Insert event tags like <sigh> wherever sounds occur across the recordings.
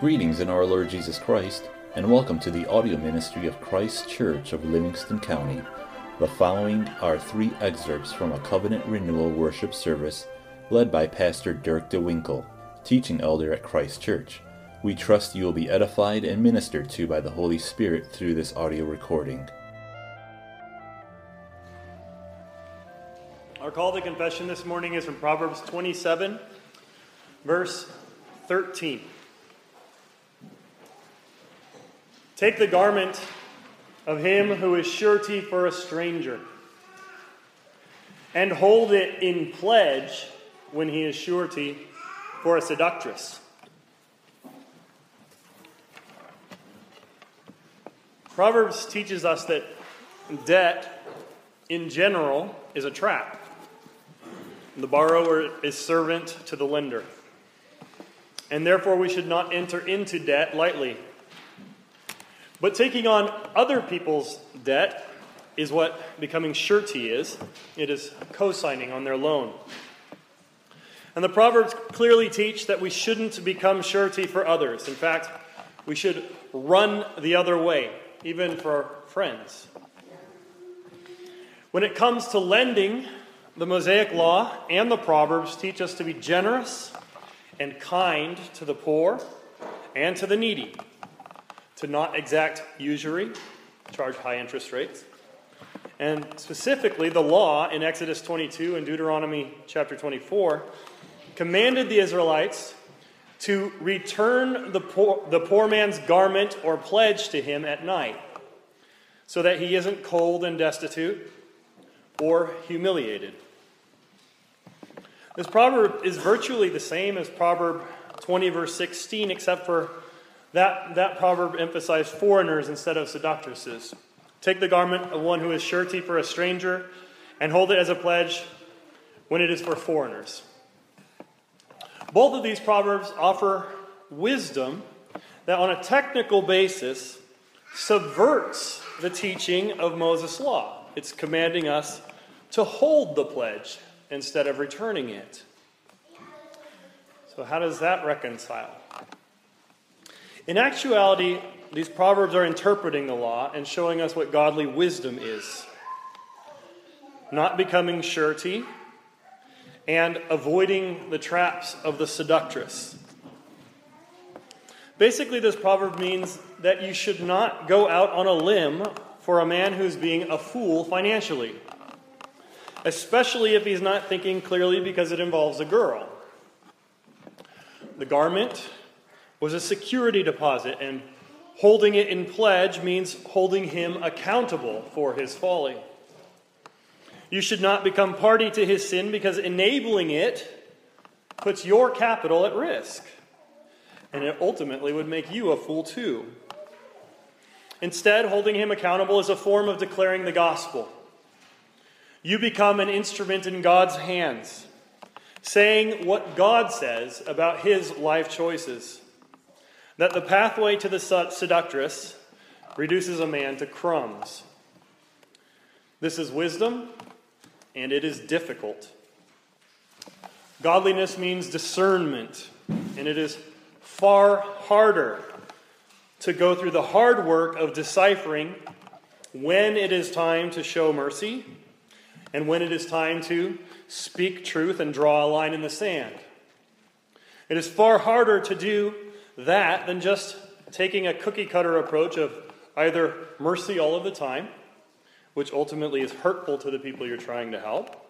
Greetings in our Lord Jesus Christ, and welcome to the audio ministry of Christ Church of Livingston County. The following are three excerpts from a covenant renewal worship service led by Pastor Dirk DeWinkle, teaching elder at Christ Church. We trust you will be edified and ministered to by the Holy Spirit through this audio recording. Our call to confession this morning is from Proverbs 27, verse 13. Take the garment of him who is surety for a stranger, and hold it in pledge when he is surety for a seductress. Proverbs teaches us that debt in general is a trap. The borrower is servant to the lender. And therefore, we should not enter into debt lightly. But taking on other people's debt is what becoming surety is it is co signing on their loan. And the Proverbs clearly teach that we shouldn't become surety for others. In fact, we should run the other way, even for friends. When it comes to lending, the Mosaic Law and the Proverbs teach us to be generous and kind to the poor and to the needy, to not exact usury, charge high interest rates. And specifically, the law in Exodus 22 and Deuteronomy chapter 24 commanded the Israelites to return the poor, the poor man's garment or pledge to him at night so that he isn't cold and destitute or humiliated. This proverb is virtually the same as Proverb 20, verse 16, except for that, that proverb emphasized foreigners instead of seductresses. Take the garment of one who is surety for a stranger and hold it as a pledge when it is for foreigners. Both of these proverbs offer wisdom that, on a technical basis, subverts the teaching of Moses' law. It's commanding us to hold the pledge instead of returning it. So, how does that reconcile? In actuality, these proverbs are interpreting the law and showing us what godly wisdom is. Not becoming surety and avoiding the traps of the seductress. Basically, this proverb means that you should not go out on a limb for a man who's being a fool financially especially if he's not thinking clearly because it involves a girl. The garment was a security deposit, and holding it in pledge means holding him accountable for his folly. You should not become party to his sin because enabling it puts your capital at risk. And it ultimately would make you a fool too. Instead, holding him accountable is a form of declaring the gospel. You become an instrument in God's hands, saying what God says about his life choices. That the pathway to the seductress reduces a man to crumbs. This is wisdom, and it is difficult. Godliness means discernment, and it is far harder to go through the hard work of deciphering when it is time to show mercy and when it is time to speak truth and draw a line in the sand. It is far harder to do that than just taking a cookie cutter approach of either mercy all of the time, which ultimately is hurtful to the people you're trying to help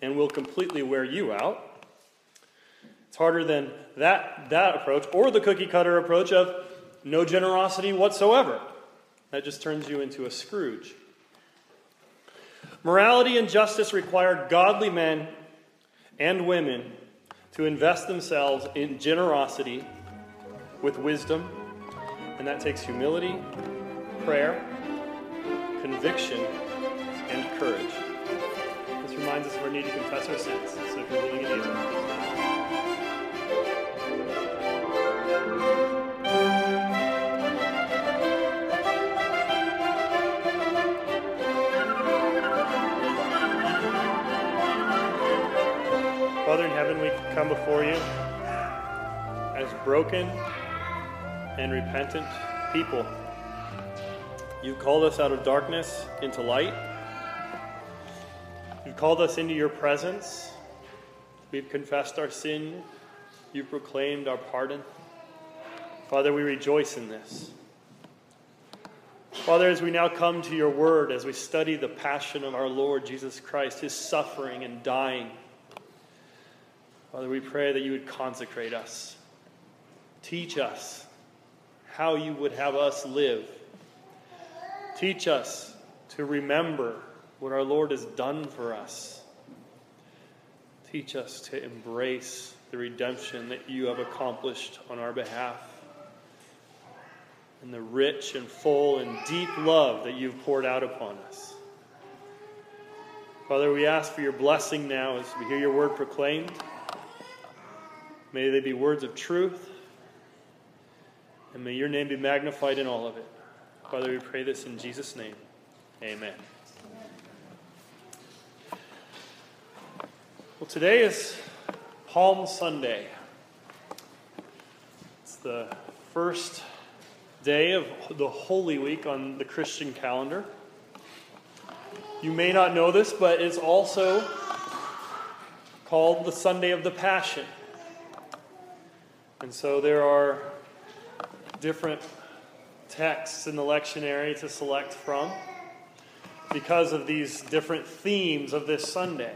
and will completely wear you out. It's harder than that, that approach, or the cookie cutter approach of no generosity whatsoever. That just turns you into a Scrooge. Morality and justice require godly men and women to invest themselves in generosity with wisdom, and that takes humility, prayer, conviction, and courage. This reminds us of our need to confess our sins. So if you're willing and able, Father in heaven, we come before you as broken and repentant people. You've called us out of darkness into light. You've called us into your presence. We've confessed our sin. You've proclaimed our pardon. Father, we rejoice in this. Father, as we now come to your word, as we study the passion of our Lord Jesus Christ, his suffering and dying, Father, we pray that you would consecrate us. Teach us how you would have us live. Teach us to remember what our Lord has done for us. Teach us to embrace the redemption that you have accomplished on our behalf and the rich and full and deep love that you've poured out upon us. Father, we ask for your blessing now as we hear your word proclaimed. May they be words of truth, and may your name be magnified in all of it. Father, we pray this in Jesus' name. Amen. Well, today is Palm Sunday. It's the first day of the Holy Week on the Christian calendar. You may not know this, but it's also called the Sunday of the Passion. And so there are different texts in the lectionary to select from because of these different themes of this Sunday.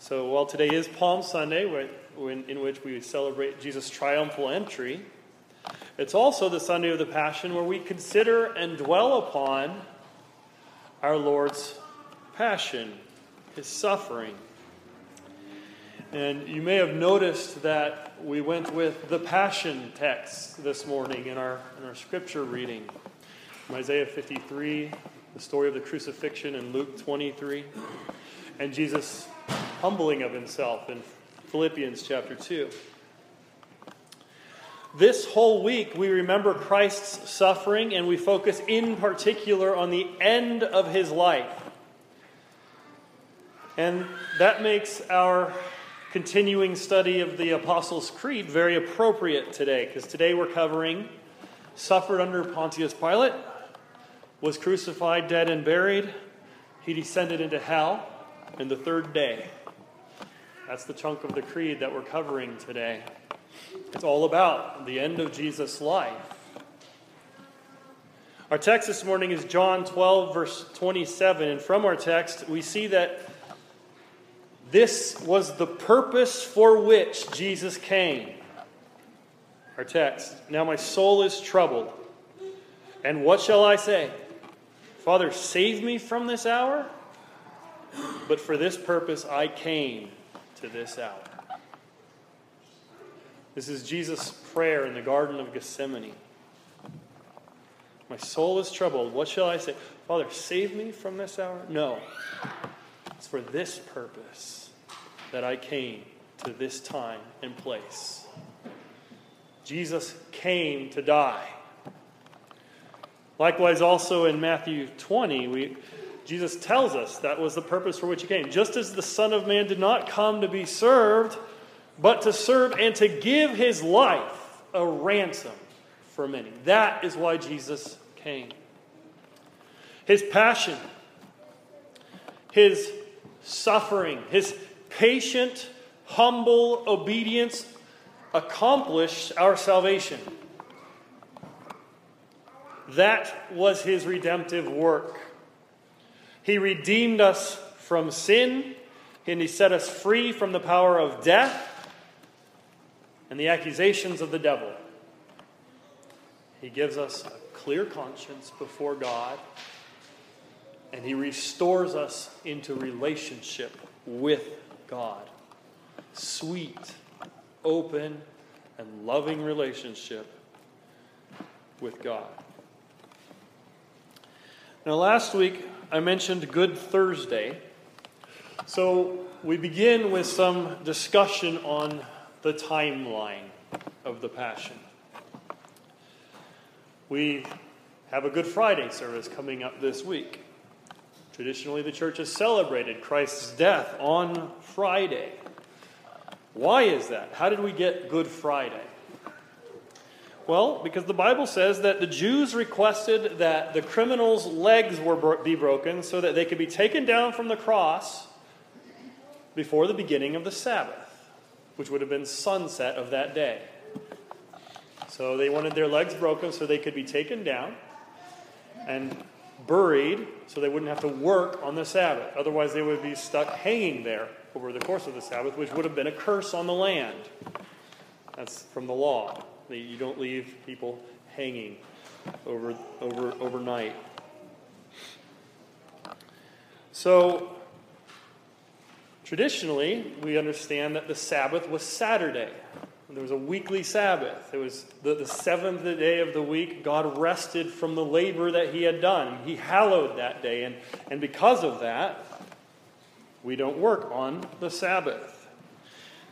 So while today is Palm Sunday, in which we celebrate Jesus' triumphal entry, it's also the Sunday of the Passion where we consider and dwell upon our Lord's passion, his suffering. And you may have noticed that we went with the Passion text this morning in our, in our scripture reading from Isaiah 53, the story of the crucifixion in Luke 23, and Jesus' humbling of himself in Philippians chapter 2. This whole week, we remember Christ's suffering and we focus in particular on the end of his life. And that makes our continuing study of the Apostles' Creed very appropriate today, because today we're covering suffered under Pontius Pilate, was crucified, dead, and buried. He descended into hell, and the third day. That's the chunk of the creed that we're covering today. It's all about the end of Jesus' life. Our text this morning is John 12, verse 27, and from our text, we see that this was the purpose for which Jesus came. Our text Now my soul is troubled. And what shall I say? Father, save me from this hour? But for this purpose I came to this hour. This is Jesus' prayer in the Garden of Gethsemane. My soul is troubled. What shall I say? Father, save me from this hour? No. It's for this purpose that I came to this time and place. Jesus came to die. Likewise, also in Matthew 20, we, Jesus tells us that was the purpose for which he came. Just as the Son of Man did not come to be served, but to serve and to give his life a ransom for many. That is why Jesus came. His passion, his suffering, his patient, humble obedience accomplished our salvation. That was his redemptive work. He redeemed us from sin, and he set us free from the power of death and the accusations of the devil. He gives us a clear conscience before God, and he restores us into relationship with God. Sweet, open, and loving relationship with God. Now, last week I mentioned Good Thursday. So we begin with some discussion on the timeline of the Passion. We have a Good Friday service coming up this week. Traditionally, the church has celebrated Christ's death on Friday. Why is that? How did we get Good Friday? Well, because the Bible says that the Jews requested that the criminals' legs were bro- be broken so that they could be taken down from the cross before the beginning of the Sabbath, which would have been sunset of that day. So they wanted their legs broken so they could be taken down and buried so they wouldn't have to work on the Sabbath. Otherwise, they would be stuck hanging there over the course of the Sabbath, which would have been a curse on the land. That's from the law. You don't leave people hanging over, over, overnight. So, traditionally, we understand that the Sabbath was Saturday. There was a weekly Sabbath. It was the, the seventh day of the week. God rested from the labor that He had done. He hallowed that day. And, and because of that, we don't work on the Sabbath.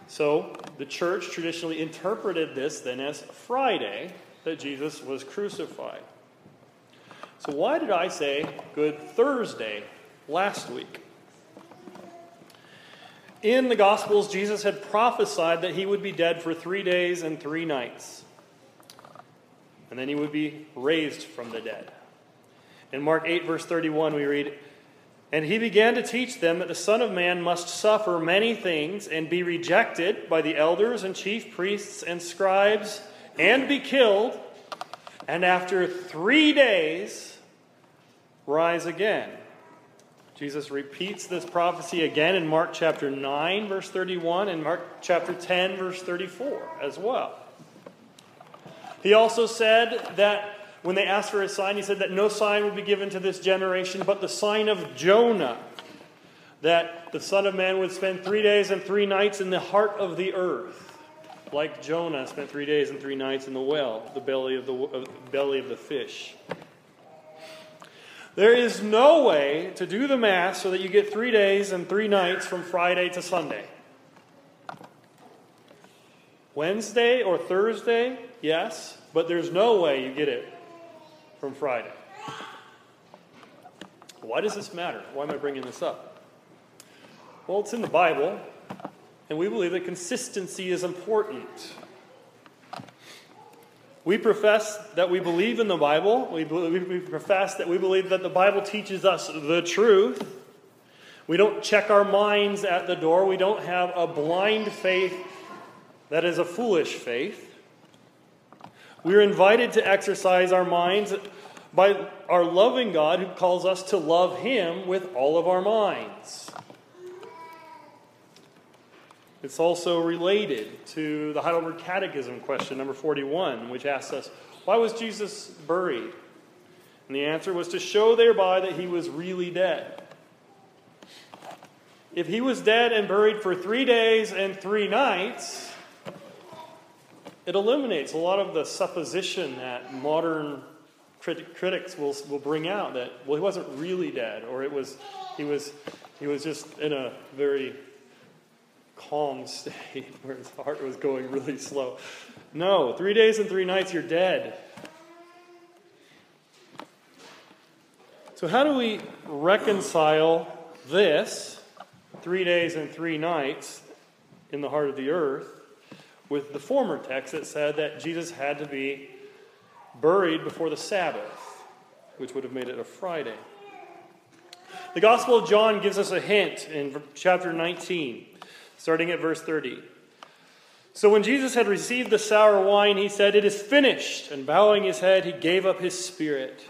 So the church traditionally interpreted this then as Friday that Jesus was crucified. So, why did I say Good Thursday last week? In the Gospels, Jesus had prophesied that he would be dead for three days and three nights, and then he would be raised from the dead. In Mark 8, verse 31, we read, And he began to teach them that the Son of Man must suffer many things and be rejected by the elders and chief priests and scribes and be killed, and after three days rise again. Jesus repeats this prophecy again in Mark chapter 9, verse 31, and Mark chapter 10, verse 34 as well. He also said that when they asked for a sign, he said that no sign would be given to this generation but the sign of Jonah, that the Son of Man would spend three days and three nights in the heart of the earth, like Jonah spent three days and three nights in the well, the belly of the, belly of the fish. There is no way to do the math so that you get three days and three nights from Friday to Sunday. Wednesday or Thursday, yes, but there's no way you get it from Friday. Why does this matter? Why am I bringing this up? Well, it's in the Bible, and we believe that consistency is important. We profess that we believe in the Bible. We, we profess that we believe that the Bible teaches us the truth. We don't check our minds at the door. We don't have a blind faith that is a foolish faith. We are invited to exercise our minds by our loving God who calls us to love Him with all of our minds. It's also related to the Heidelberg Catechism question number 41, which asks us, Why was Jesus buried? And the answer was to show thereby that he was really dead. If he was dead and buried for three days and three nights, it eliminates a lot of the supposition that modern crit- critics will, will bring out that, well, he wasn't really dead, or it was, he, was, he was just in a very calm <laughs> state where his heart was going really slow. No, three days and three nights, you're dead. So, how do we reconcile this, three days and three nights in the heart of the earth, with the former text that said that Jesus had to be buried before the Sabbath, which would have made it a Friday? The Gospel of John gives us a hint in chapter 19 starting at verse 30. So when Jesus had received the sour wine, he said, It is finished. And bowing his head, he gave up his spirit.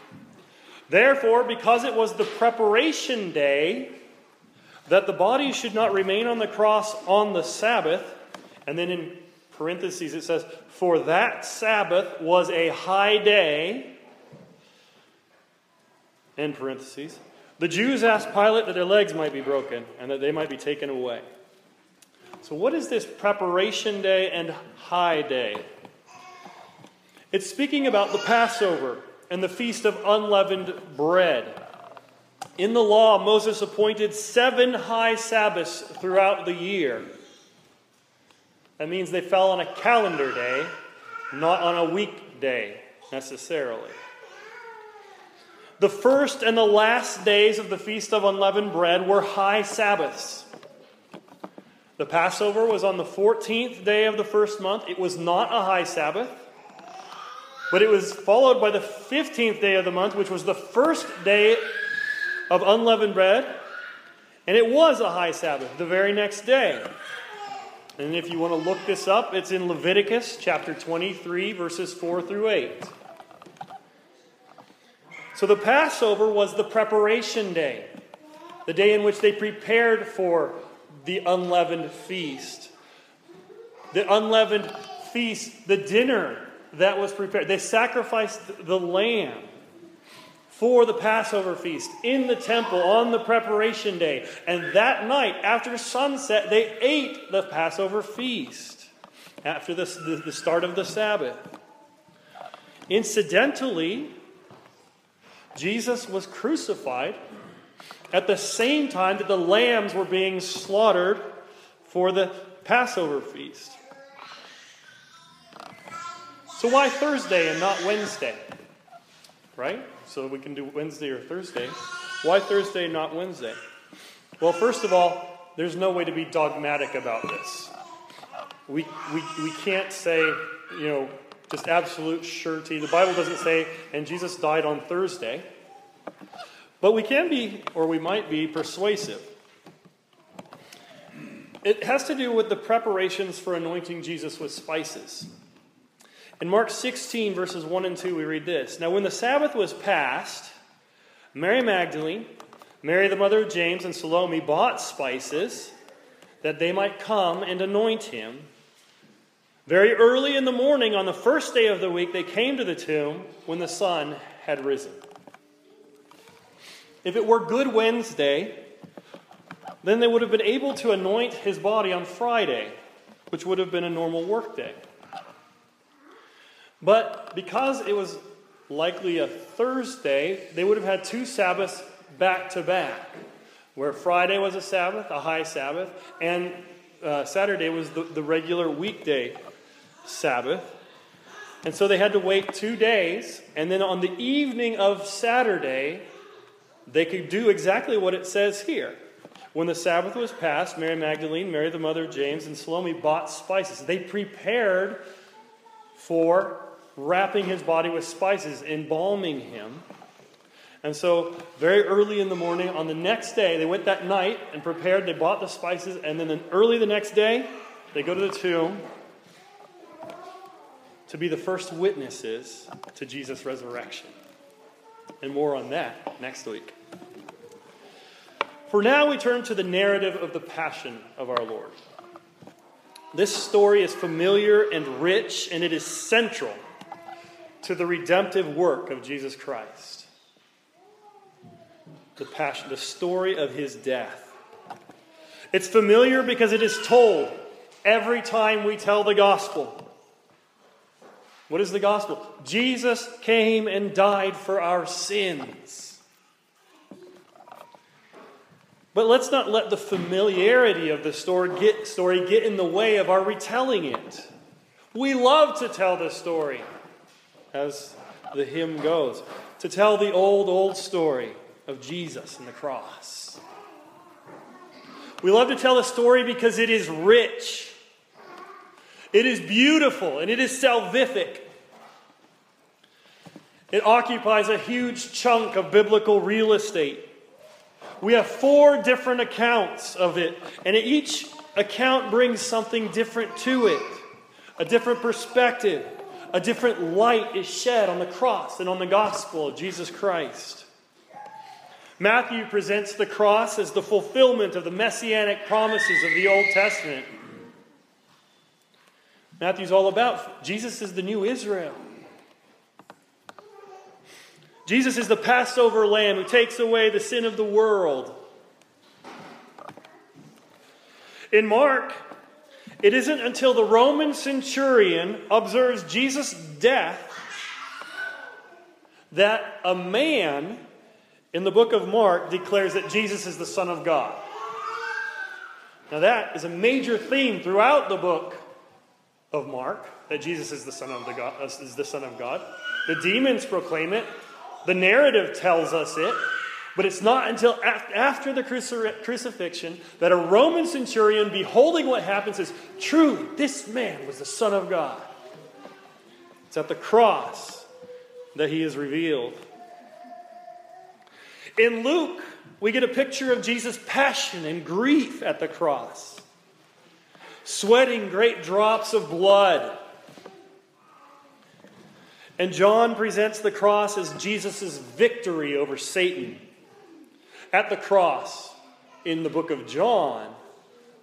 Therefore, because it was the preparation day, that the body should not remain on the cross on the Sabbath, and then in parentheses it says, For that Sabbath was a high day, in parentheses, the Jews asked Pilate that their legs might be broken and that they might be taken away. So, what is this preparation day and high day? It's speaking about the Passover and the feast of unleavened bread. In the law, Moses appointed seven high Sabbaths throughout the year. That means they fell on a calendar day, not on a weekday necessarily. The first and the last days of the Feast of Unleavened Bread were high Sabbaths. The Passover was on the 14th day of the first month. It was not a high Sabbath. But it was followed by the 15th day of the month, which was the first day of unleavened bread. And it was a high Sabbath the very next day. And if you want to look this up, it's in Leviticus chapter 23, verses 4 through 8. So the Passover was the preparation day, the day in which they prepared for the unleavened feast. The unleavened feast, the dinner that was prepared. They sacrificed the lamb for the Passover feast in the temple on the preparation day. And that night, after sunset, they ate the Passover feast after the, the, start of the Sabbath. Incidentally, Jesus was crucified at the same time that the lambs were being slaughtered for the Passover feast. So, why Thursday and not Wednesday? Right? So we can do Wednesday or Thursday. Why Thursday, not Wednesday? Well, first of all, there's no way to be dogmatic about this. We, we, we can't say, you know, just absolute surety. The Bible doesn't say, and Jesus died on Thursday. But we can be, or we might be, persuasive. It has to do with the preparations for anointing Jesus with spices. In Mark 16, verses 1 and 2, we read this Now, when the Sabbath was past, Mary Magdalene, Mary the mother of James, and Salome bought spices that they might come and anoint him. Very early in the morning, on the first day of the week, they came to the tomb when the sun had risen. If it were Good Wednesday, then they would have been able to anoint his body on Friday, which would have been a normal workday. But because it was likely a Thursday, they would have had two Sabbaths back to back, where Friday was a Sabbath, a high Sabbath, and uh, Saturday was the, the regular weekday Sabbath. And so they had to wait two days, and then on the evening of Saturday, they could do exactly what it says here. When the Sabbath was passed, Mary Magdalene, Mary the mother of James, and Salome bought spices. They prepared for wrapping his body with spices, embalming him. And so, very early in the morning, on the next day, they went that night and prepared. They bought the spices, and then early the next day, they go to the tomb to be the first witnesses to Jesus' resurrection. And more on that next week. For now, we turn to the narrative of the passion of our Lord. This story is familiar and rich, and it is central to the redemptive work of Jesus Christ. The passion, the story of his death. It's familiar because it is told every time we tell the gospel. What is the gospel? Jesus came and died for our sins. But let's not let the familiarity of the story get, story get in the way of our retelling it. We love to tell the story as the hymn goes, to tell the old, old story of Jesus and the cross. We love to tell the story because it is rich, it is beautiful, and it is salvific. It occupies a huge chunk of biblical real estate. We have four different accounts of it, and each account brings something different to it a different perspective, a different light is shed on the cross and on the gospel of Jesus Christ. Matthew presents the cross as the fulfillment of the messianic promises of the Old Testament. Matthew's all about Jesus is the new Israel. Jesus is the Passover lamb who takes away the sin of the world. In Mark, it isn't until the Roman centurion observes Jesus' death that a man in the book of Mark declares that Jesus is the Son of God. Now, that is a major theme throughout the book of Mark that Jesus is the Son of, the God, uh, is the Son of God. The demons proclaim it, the narrative tells us it. But it's not until after the crucifixion that a Roman centurion, beholding what happened, says, Truly, this man was the Son of God. It's at the cross that he is revealed. In Luke, we get a picture of Jesus' passion and grief at the cross, sweating great drops of blood. And John presents the cross as Jesus' victory over Satan. At the cross, in the book of John,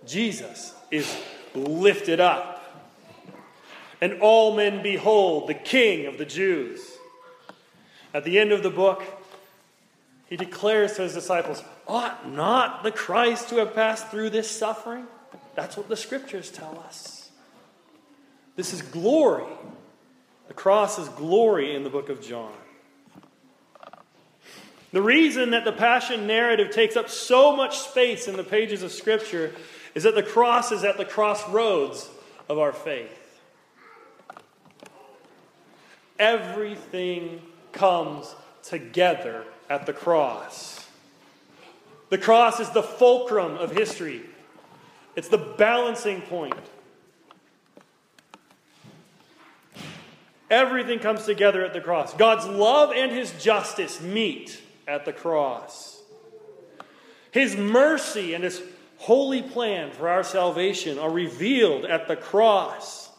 Jesus is lifted up. And all men behold the King of the Jews. At the end of the book, he declares to his disciples, Ought not the Christ to have passed through this suffering? That's what the scriptures tell us. This is glory. The cross is glory in the book of John. The reason that the Passion narrative takes up so much space in the pages of Scripture is that the cross is at the crossroads of our faith. Everything comes together at the cross. The cross is the fulcrum of history, it's the balancing point. Everything comes together at the cross. God's love and his justice meet at the cross. His mercy and his holy plan for our salvation are revealed at the cross.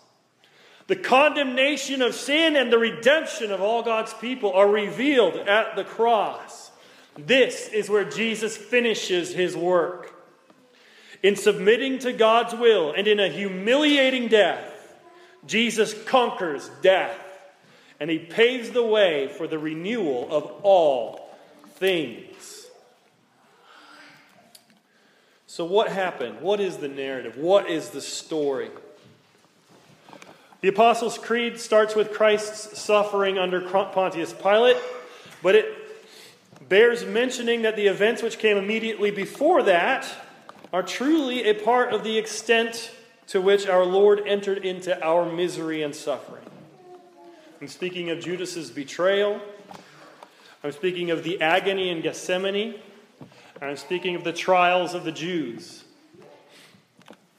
The condemnation of sin and the redemption of all God's people are revealed at the cross. This is where Jesus finishes his work. In submitting to God's will and in a humiliating death, Jesus conquers death and he paves the way for the renewal of all things. So, what happened? What is the narrative? What is the story? The Apostles' Creed starts with Christ's suffering under Pontius Pilate, but it bears mentioning that the events which came immediately before that are truly a part of the extent to which our Lord entered into our misery and suffering. I'm speaking of Judas's betrayal. I'm speaking of the agony in Gethsemane. I'm speaking of the trials of the Jews.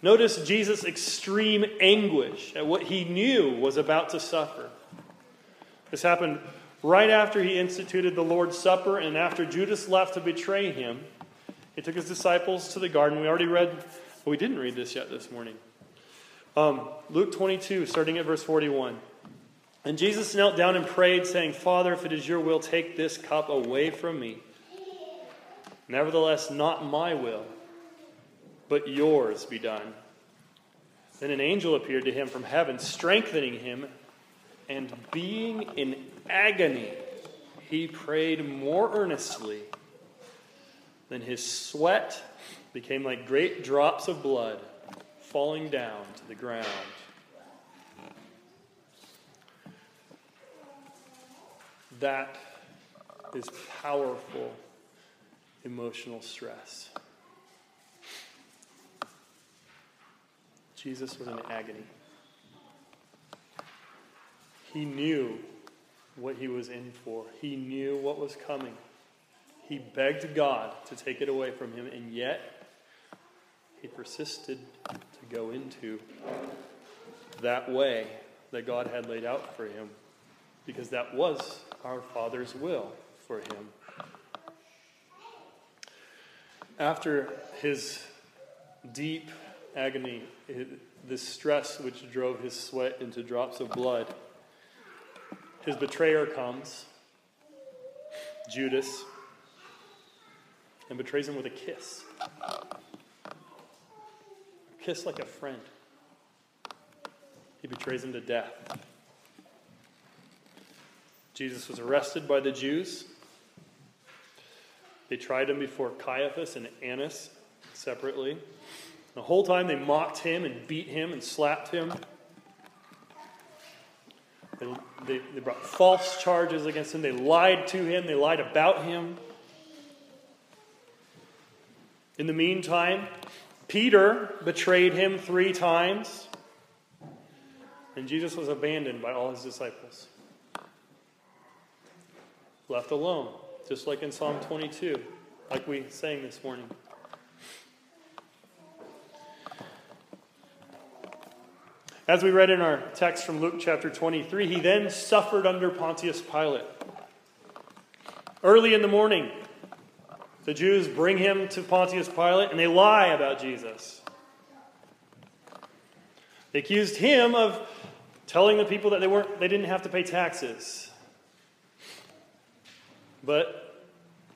Notice Jesus' extreme anguish at what he knew was about to suffer. This happened right after he instituted the Lord's Supper and after Judas left to betray him. He took his disciples to the garden. We already read, well, we didn't read this yet this morning. Um, Luke 22, starting at verse 41. And Jesus knelt down and prayed, saying, Father, if it is your will, take this cup away from me. Nevertheless, not my will but yours be done. Then an angel appeared to him from heaven, strengthening him, and being in agony, he prayed more earnestly. Then his sweat became like great drops of blood falling down to the ground. That is powerful emotional stress. Jesus was in agony. He knew what he was in for, he knew what was coming. He begged God to take it away from him, and yet he persisted to go into that way that God had laid out for him, because that was our Father's will for him. After his deep agony, this stress which drove his sweat into drops of blood. His betrayer comes, Judas, and betrays him with a kiss. Kiss like a friend. He betrays him to death. Jesus was arrested by the Jews. They tried him before Caiaphas and Annas separately. The whole time they mocked him and beat him and slapped him. They, they, they, brought false charges against him. They lied to him. They lied about him. In the meantime, Peter betrayed him three times. And Jesus was abandoned by all his disciples. Left alone, just like in Psalm 22, like we sang this morning. As we read in our text from Luke chapter 23, he then suffered under Pontius Pilate. Early in the morning, the Jews bring him to Pontius Pilate and they lie about Jesus. They accused him of telling the people that they, weren't, they didn't have to pay taxes. But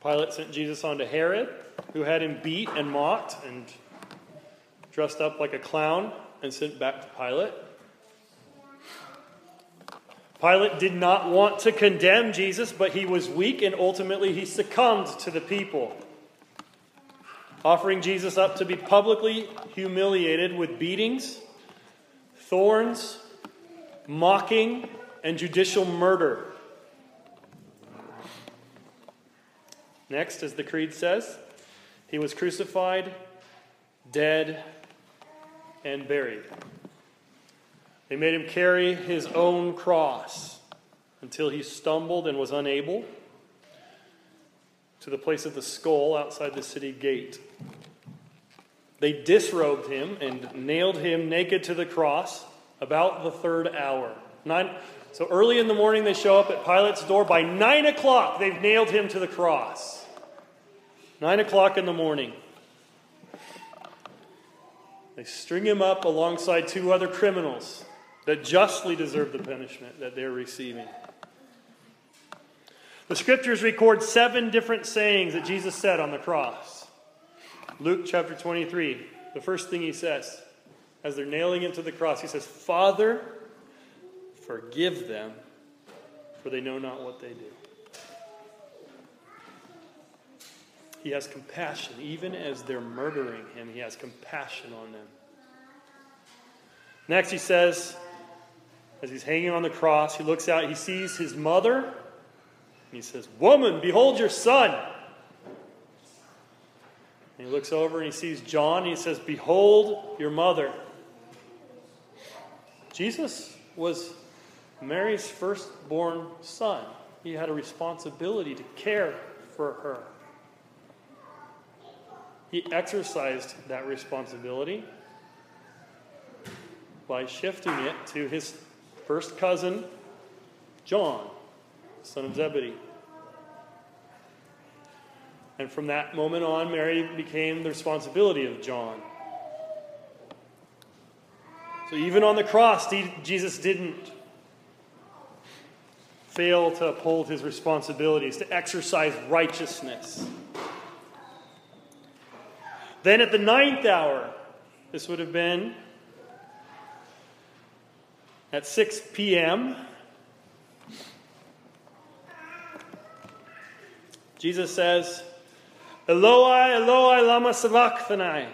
Pilate sent Jesus on to Herod, who had him beat and mocked and dressed up like a clown and sent back to Pilate. Pilate did not want to condemn Jesus, but he was weak and ultimately he succumbed to the people, offering Jesus up to be publicly humiliated with beatings, thorns, mocking, and judicial murder. Next, as the Creed says, he was crucified, dead, and buried. They made him carry his own cross until he stumbled and was unable to the place of the skull outside the city gate. They disrobed him and nailed him naked to the cross about the third hour. Nine, so early in the morning, they show up at Pilate's door. By nine o'clock, they've nailed him to the cross. Nine o'clock in the morning. They string him up alongside two other criminals that justly deserve the punishment that they're receiving. The scriptures record seven different sayings that Jesus said on the cross. Luke chapter 23, the first thing he says as they're nailing him to the cross, he says, Father, forgive them, for they know not what they do. He has compassion. Even as they're murdering him, he has compassion on them. Next, he says, as he's hanging on the cross, he looks out, he sees his mother, and he says, Woman, behold your son. And he looks over and he sees John, and he says, Behold your mother. Jesus was Mary's firstborn son. He had a responsibility to care for her. He exercised that responsibility by shifting it to his first cousin, John, son of Zebedee. And from that moment on, Mary became the responsibility of John. So even on the cross, Jesus didn't fail to uphold his responsibilities, to exercise righteousness. Then at the ninth hour, this would have been at 6 p.m., Jesus says, Eloi, Eloi, lama sabachthani,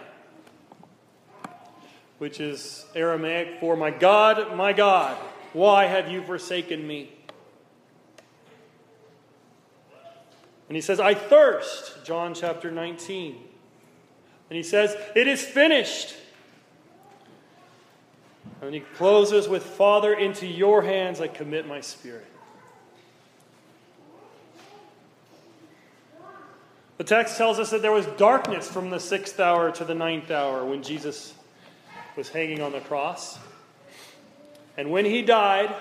which is Aramaic for my God, my God, why have you forsaken me? And he says, I thirst, John chapter 19. And he says, It is finished. And he closes with, Father, into your hands I commit my spirit. The text tells us that there was darkness from the sixth hour to the ninth hour when Jesus was hanging on the cross. And when he died,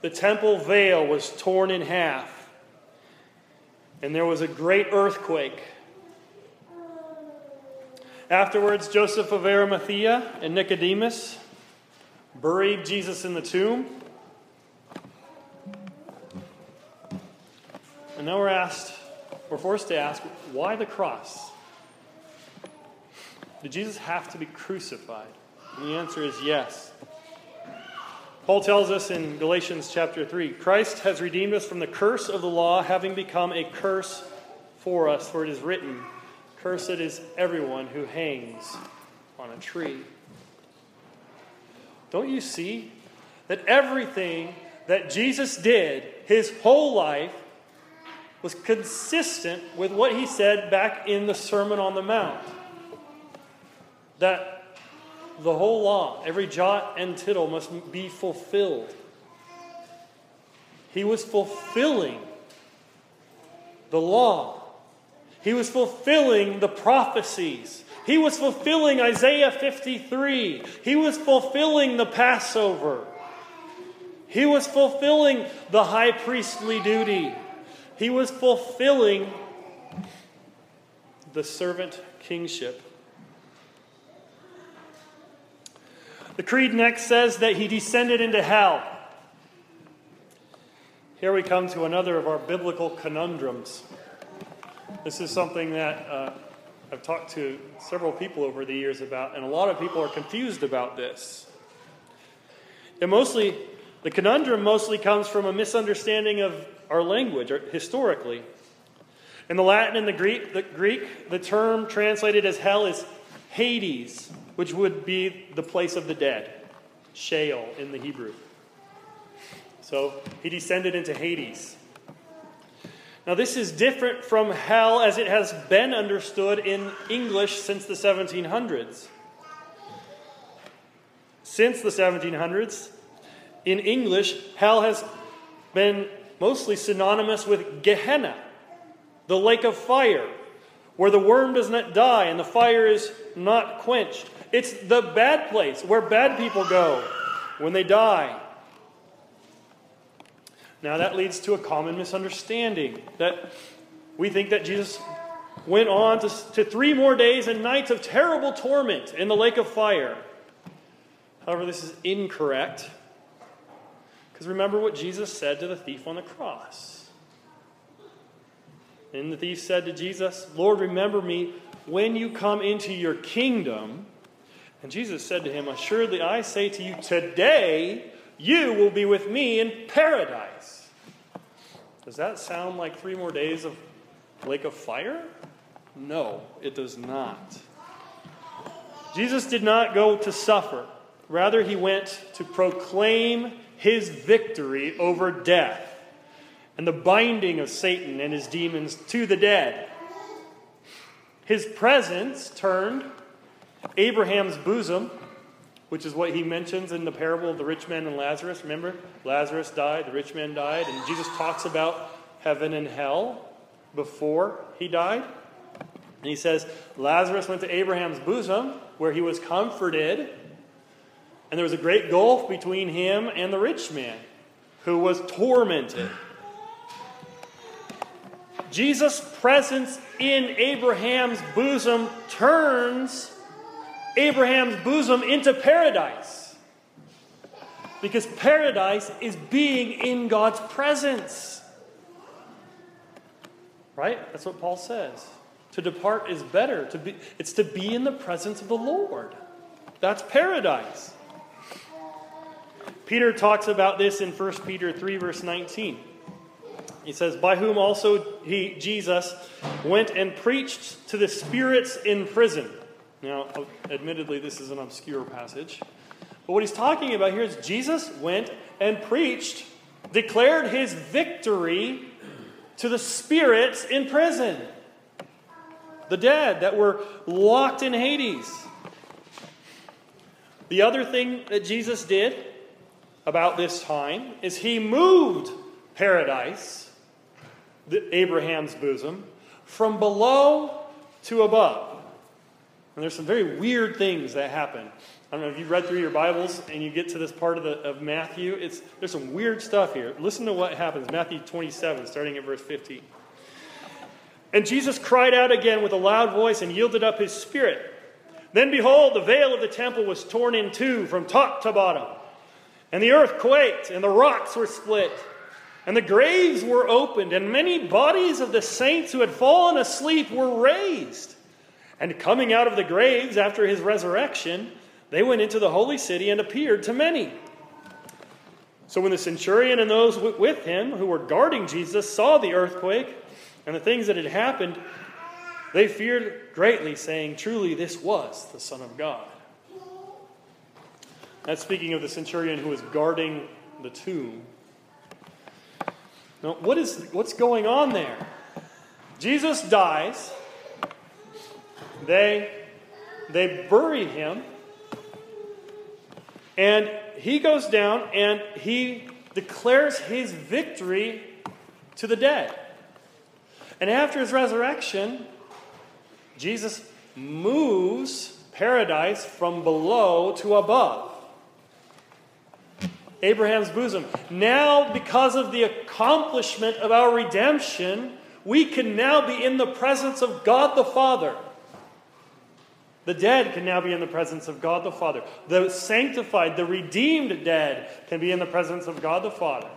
the temple veil was torn in half, and there was a great earthquake. Afterwards, Joseph of Arimathea and Nicodemus buried Jesus in the tomb. And now we're asked, we're forced to ask, why the cross? Did Jesus have to be crucified? And the answer is yes. Paul tells us in Galatians chapter 3 Christ has redeemed us from the curse of the law, having become a curse for us, for it is written, Cursed is everyone who hangs on a tree. Don't you see that everything that Jesus did his whole life was consistent with what he said back in the Sermon on the Mount? That the whole law, every jot and tittle, must be fulfilled. He was fulfilling the law. He was fulfilling the prophecies. He was fulfilling Isaiah 53. He was fulfilling the Passover. He was fulfilling the high priestly duty. He was fulfilling the servant kingship. The creed next says that he descended into hell. Here we come to another of our biblical conundrums. This is something that uh, I've talked to several people over the years about, and a lot of people are confused about this. And mostly, the conundrum mostly comes from a misunderstanding of our language, historically. In the Latin and the Greek, the Greek, the term translated as hell is Hades, which would be the place of the dead, Sheol in the Hebrew. So he descended into Hades. Now, this is different from hell as it has been understood in English since the 1700s. Since the 1700s, in English, hell has been mostly synonymous with Gehenna, the lake of fire, where the worm does not die and the fire is not quenched. It's the bad place where bad people go when they die. Now, that leads to a common misunderstanding that we think that Jesus went on to, to three more days and nights of terrible torment in the lake of fire. However, this is incorrect. Because remember what Jesus said to the thief on the cross. And the thief said to Jesus, Lord, remember me when you come into your kingdom. And Jesus said to him, Assuredly, I say to you, today you will be with me in paradise. Does that sound like three more days of lake of fire? No, it does not. Jesus did not go to suffer. Rather, he went to proclaim his victory over death and the binding of Satan and his demons to the dead. His presence turned Abraham's bosom, which is what he mentions in the parable of the rich man and Lazarus. Remember? Lazarus died, the rich man died, and Jesus talks about heaven and hell before he died. And he says, Lazarus went to Abraham's bosom where he was comforted, and there was a great gulf between him and the rich man who was tormented. Jesus' presence in Abraham's bosom turns Abraham's bosom into paradise. Because paradise is being in God's presence. Right? That's what Paul says. To depart is better. To be, it's to be in the presence of the Lord. That's paradise. Peter talks about this in 1 Peter 3, verse 19. He says, By whom also he, Jesus, went and preached to the spirits in prison now, admittedly, this is an obscure passage. But what he's talking about here is Jesus went and preached, declared his victory to the spirits in prison, the dead that were locked in Hades. The other thing that Jesus did about this time is he moved paradise, Abraham's bosom, from below to above. And there's some very weird things that happen. I don't know if you read through your Bibles and you get to this part of, the, of Matthew. It's, there's some weird stuff here. Listen to what happens. Matthew 27, starting at verse 15. And Jesus cried out again with a loud voice and yielded up his spirit. Then behold, the veil of the temple was torn in two from top to bottom. And the earth quaked, and the rocks were split, and the graves were opened, and many bodies of the saints who had fallen asleep were raised. And coming out of the graves after his resurrection, they went into the holy city and appeared to many. So when the centurion and those with him who were guarding Jesus saw the earthquake and the things that had happened, they feared greatly, saying, Truly, this was the Son of God. That's speaking of the centurion who was guarding the tomb. Now, what is, what's going on there? Jesus dies. They, they bury him, and he goes down and he declares his victory to the dead. And after his resurrection, Jesus moves paradise from below to above. Abraham's bosom. Now, because of the accomplishment of our redemption, we can now be in the presence of God the Father. The dead can now be in the presence of God the Father. The sanctified, the redeemed dead can be in the presence of God the Father.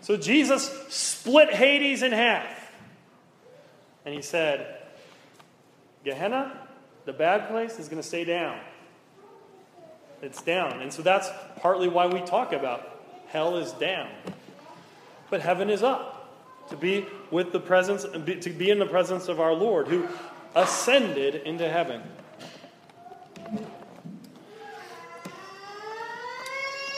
So Jesus split Hades in half. And he said, Gehenna, the bad place, is going to stay down. It's down. And so that's partly why we talk about hell is down. But heaven is up. To be with the presence, to be in the presence of our Lord, who ascended into heaven.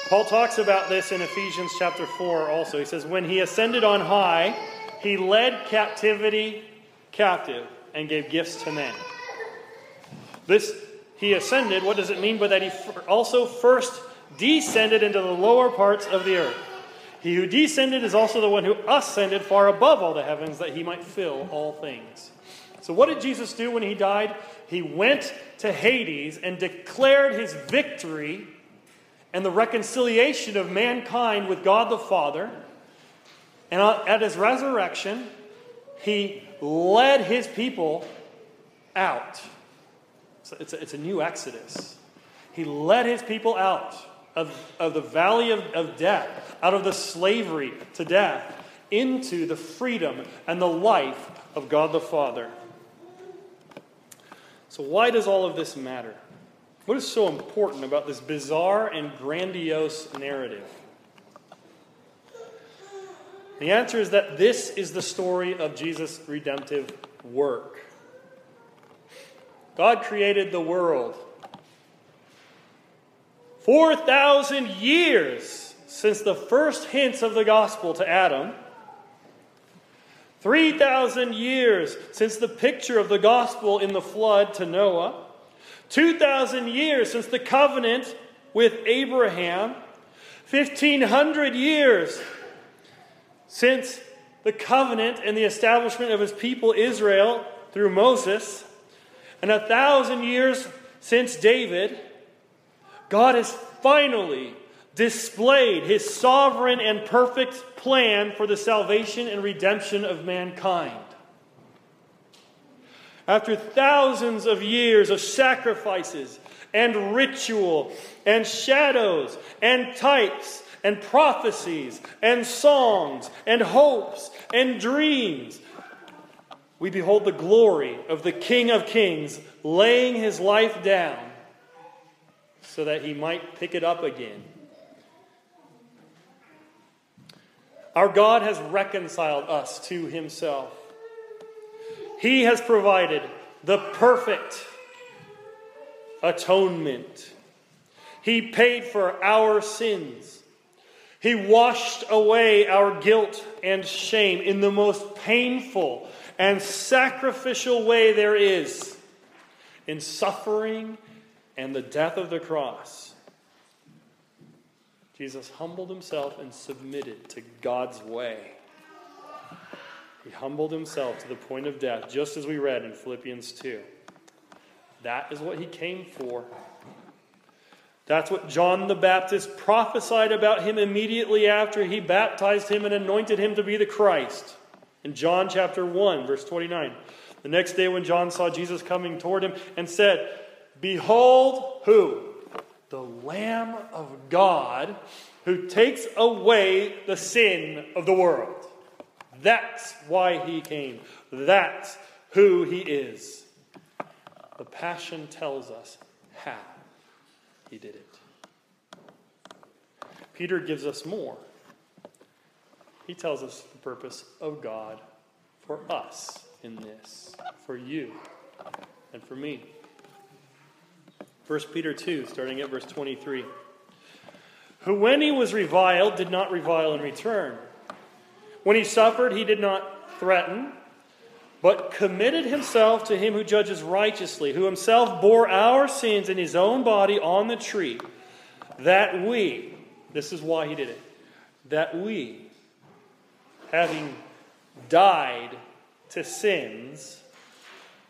Paul talks about this in Ephesians chapter 4 also. He says, When he ascended on high, he led captivity captive and gave gifts to men. This, he ascended, what does it mean? But that he also first descended into the lower parts of the earth. He who descended is also the one who ascended far above all the heavens that he might fill all things. So, what did Jesus do when he died? He went to Hades and declared his victory and the reconciliation of mankind with God the Father. And at his resurrection, he led his people out. So it's, a, it's a new exodus. He led his people out of, of the valley of, of death, out of the slavery to death, into the freedom and the life of God the Father. So, why does all of this matter? What is so important about this bizarre and grandiose narrative? The answer is that this is the story of Jesus' redemptive work. God created the world. 4,000 years since the first hints of the gospel to Adam. 3,000 years since the picture of the gospel in the flood to Noah. 2,000 years since the covenant with Abraham. 1,500 years since the covenant and the establishment of his people Israel through Moses, and a thousand years since David, God has finally displayed his sovereign and perfect plan for the salvation and redemption of mankind. After thousands of years of sacrifices and ritual and shadows and types and prophecies and songs and hopes and dreams. We behold the glory of the King of Kings laying his life down so that he might pick it up again. Our God has reconciled us to himself. He has provided the perfect atonement. He paid for our sins. He washed away our guilt and shame in the most painful and sacrificial way there is in suffering and the death of the cross. Jesus humbled himself and submitted to God's way. He humbled himself to the point of death, just as we read in Philippians 2. That is what he came for. That's what John the Baptist prophesied about him immediately after he baptized him and anointed him to be the Christ. In John chapter 1, verse 29. The next day, when John saw Jesus coming toward him and said, Behold, who? The Lamb of God who takes away the sin of the world. That's why he came. That's who he is. The Passion tells us how. He did it. Peter gives us more. He tells us the purpose of God for us in this, for you and for me. 1 Peter 2, starting at verse 23. Who, when he was reviled, did not revile in return. When he suffered, he did not threaten but committed himself to him who judges righteously, who himself bore our sins in his own body on the tree, that we, this is why he did it, that we, having died to sins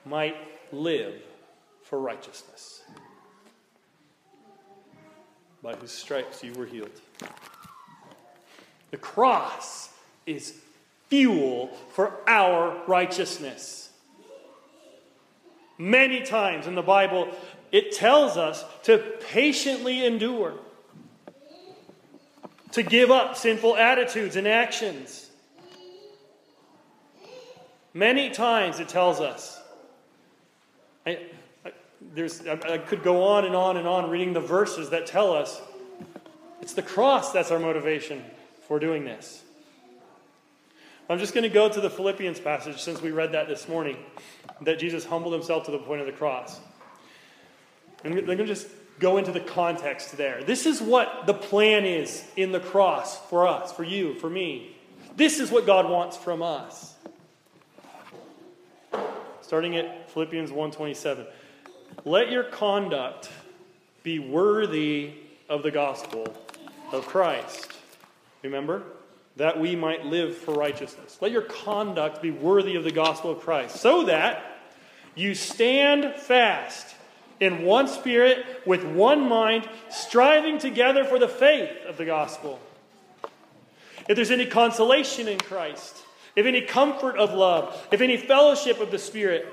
might live for righteousness. By whose stripes you were healed. The cross is fuel for our righteousness. Many times in the Bible, it tells us to patiently endure, to give up sinful attitudes and actions. Many times it tells us. I, there's, I, could go on and on and on reading the verses that tell us it's the cross that's our motivation for doing this. I'm just going to go to the Philippians passage since we read that this morning, that Jesus humbled himself to the point of the cross. And they're going to just go into the context there. This is what the plan is in the cross for us, for you, for me. This is what God wants from us. Starting at Philippians 1:27. Let your conduct be worthy of the gospel of Christ. Remember? That we might live for righteousness. Let your conduct be worthy of the gospel of Christ, so that you stand fast in one spirit, with one mind, striving together for the faith of the gospel. If there's any consolation in Christ, if any comfort of love, if any fellowship of the Spirit,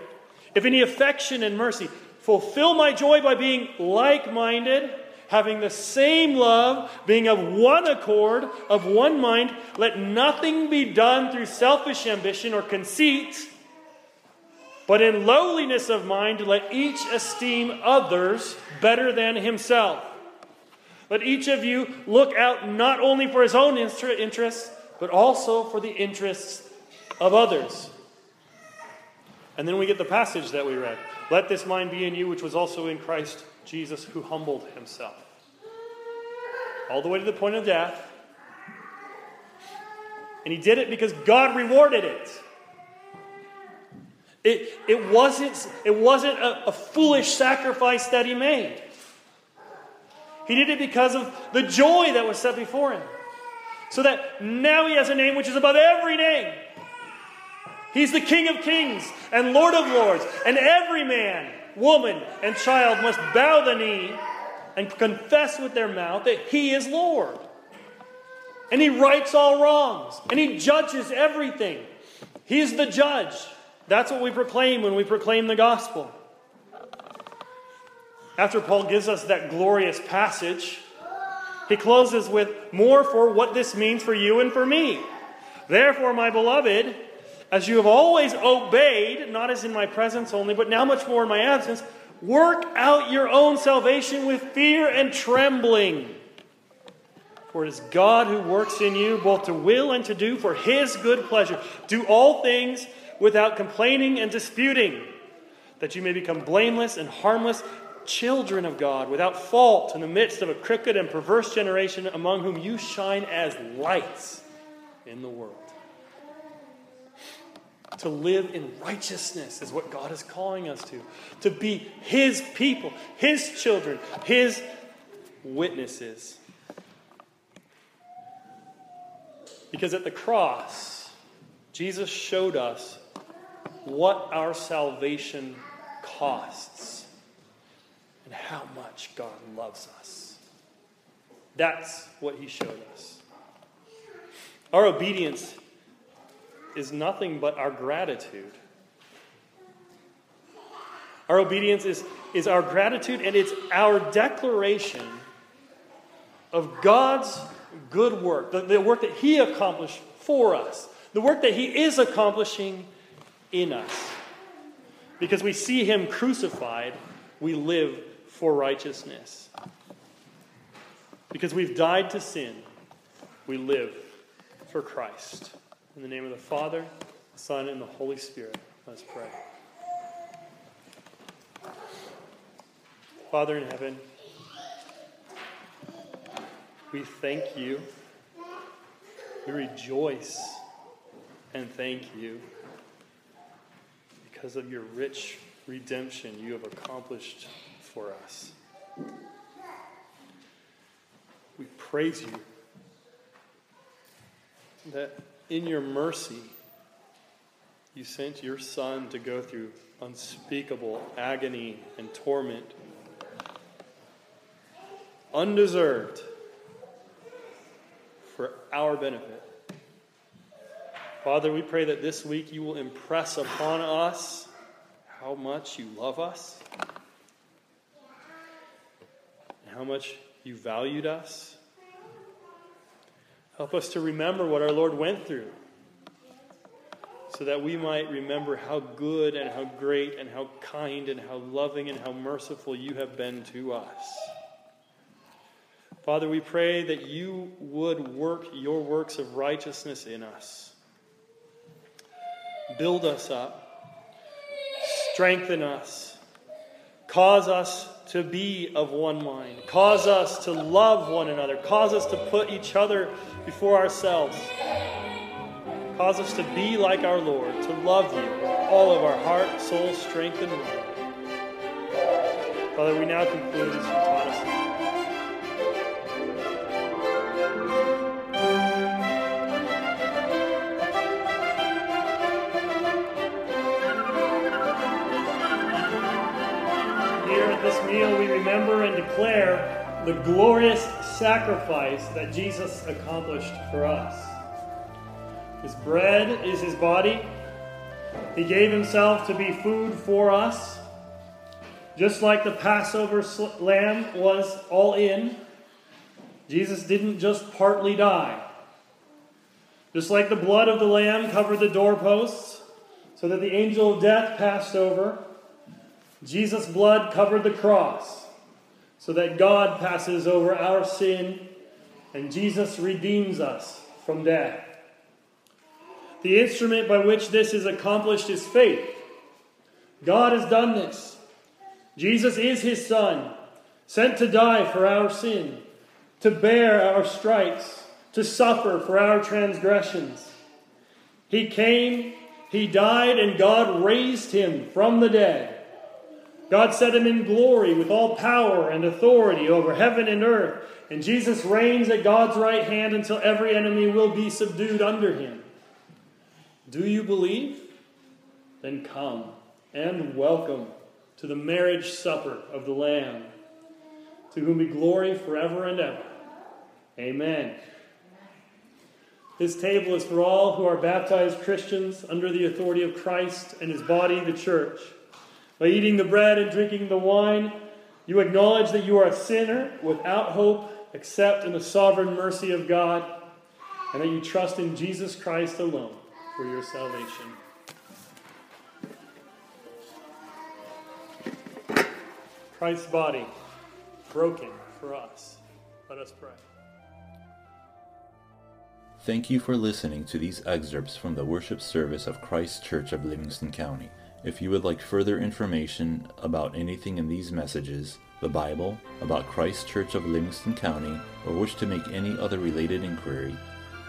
if any affection and mercy, fulfill my joy by being like minded, having the same love, being of one accord, of one mind. Let nothing be done through selfish ambition or conceit but in lowliness of mind, let each esteem others better than himself. Let each of you look out not only for his own interests, but also for the interests of others. And then we get the passage that we read. Let this mind be in you, which was also in Christ Jesus, who humbled himself. All the way to the point of death. And he did it because God rewarded it. It, it wasn't, it wasn't a, a foolish sacrifice that he made. He did it because of the joy that was set before him. So that now he has a name which is above every name. He's the King of kings and Lord of lords. And every man, woman, and child must bow the knee and confess with their mouth that he is Lord. And he rights all wrongs. And he judges everything. He is the judge. That's what we proclaim when we proclaim the gospel. After Paul gives us that glorious passage, he closes with more for what this means for you and for me. Therefore, my beloved, as you have always obeyed, not as in my presence only, but now much more in my absence, work out your own salvation with fear and trembling. For it is God who works in you both to will and to do for his good pleasure. Do all things without complaining and disputing, that you may become blameless and harmless children of God, without fault in the midst of a crooked and perverse generation among whom you shine as lights in the world. To live in righteousness is what God is calling us to. To be His people, His children, His witnesses. Because at the cross, Jesus showed us what our salvation costs and how much God loves us. That's what he showed us. Our obedience is nothing but our gratitude. Our obedience is, is our gratitude and it's our declaration of God's good work, the, the work that He accomplished for us, the work that He is accomplishing in us. Because we see him crucified, we live for righteousness. Because we've died to sin, we live for Christ. In the name of the Father, the Son, and the Holy Spirit, let's pray. Father in heaven, we thank you. We rejoice and thank you because of your rich redemption you have accomplished for us. We praise you that in your mercy You sent your Son to go through unspeakable agony and torment, undeserved, for our benefit. Father, we pray that this week you will impress upon us how much you love us and how much you valued us. Help us to remember what our Lord went through so that we might remember how good and how great and how kind and how loving and how merciful you have been to us. Father, we pray that you would work your works of righteousness in us. Build us up, strengthen us, cause us to be of one mind, cause us to love one another, cause us to put each other before ourselves. Cause us to be like our Lord, to love you all of our heart, soul, strength, and mind. Father, we now conclude the glorious sacrifice that Jesus accomplished for us. His bread is his body. He gave himself to be food for us. Just like the Passover lamb was all in, Jesus didn't just partly die. Just like the blood of the lamb covered the doorposts, so that the angel of death passed over, Jesus' blood covered the cross, so that God passes over our sin and Jesus redeems us from death. The instrument by which this is accomplished is faith. God has done this. Jesus is his Son, sent to die for our sin, to bear our stripes, to suffer for our transgressions. He came, he died, and God raised him from the dead. God set him in glory with all power and authority over heaven and earth, and Jesus reigns at God's right hand until every enemy will be subdued under him. Do you believe? Then come and welcome to the marriage supper of the Lamb, to whom be glory forever and ever. Amen. This table is for all who are baptized Christians under the authority of Christ and his body, the church. By eating the bread and drinking the wine, you acknowledge that you are a sinner without hope except in the sovereign mercy of God, and that you trust in Jesus Christ alone for your salvation. Christ's body broken for us. Let us pray. Thank you for listening to these excerpts from the worship service of Christ Church of Livingston County. If you would like further information about anything in these messages, the Bible, about Christ Church of Livingston County, or wish to make any other related inquiry,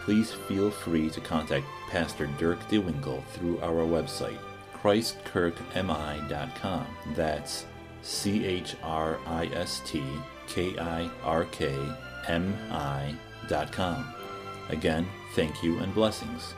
please feel free to contact Pastor Dirk DeWinkle through our website, ChristKirkMI.com. That's C H R I S T K I R K M I.com. Again, thank you and blessings.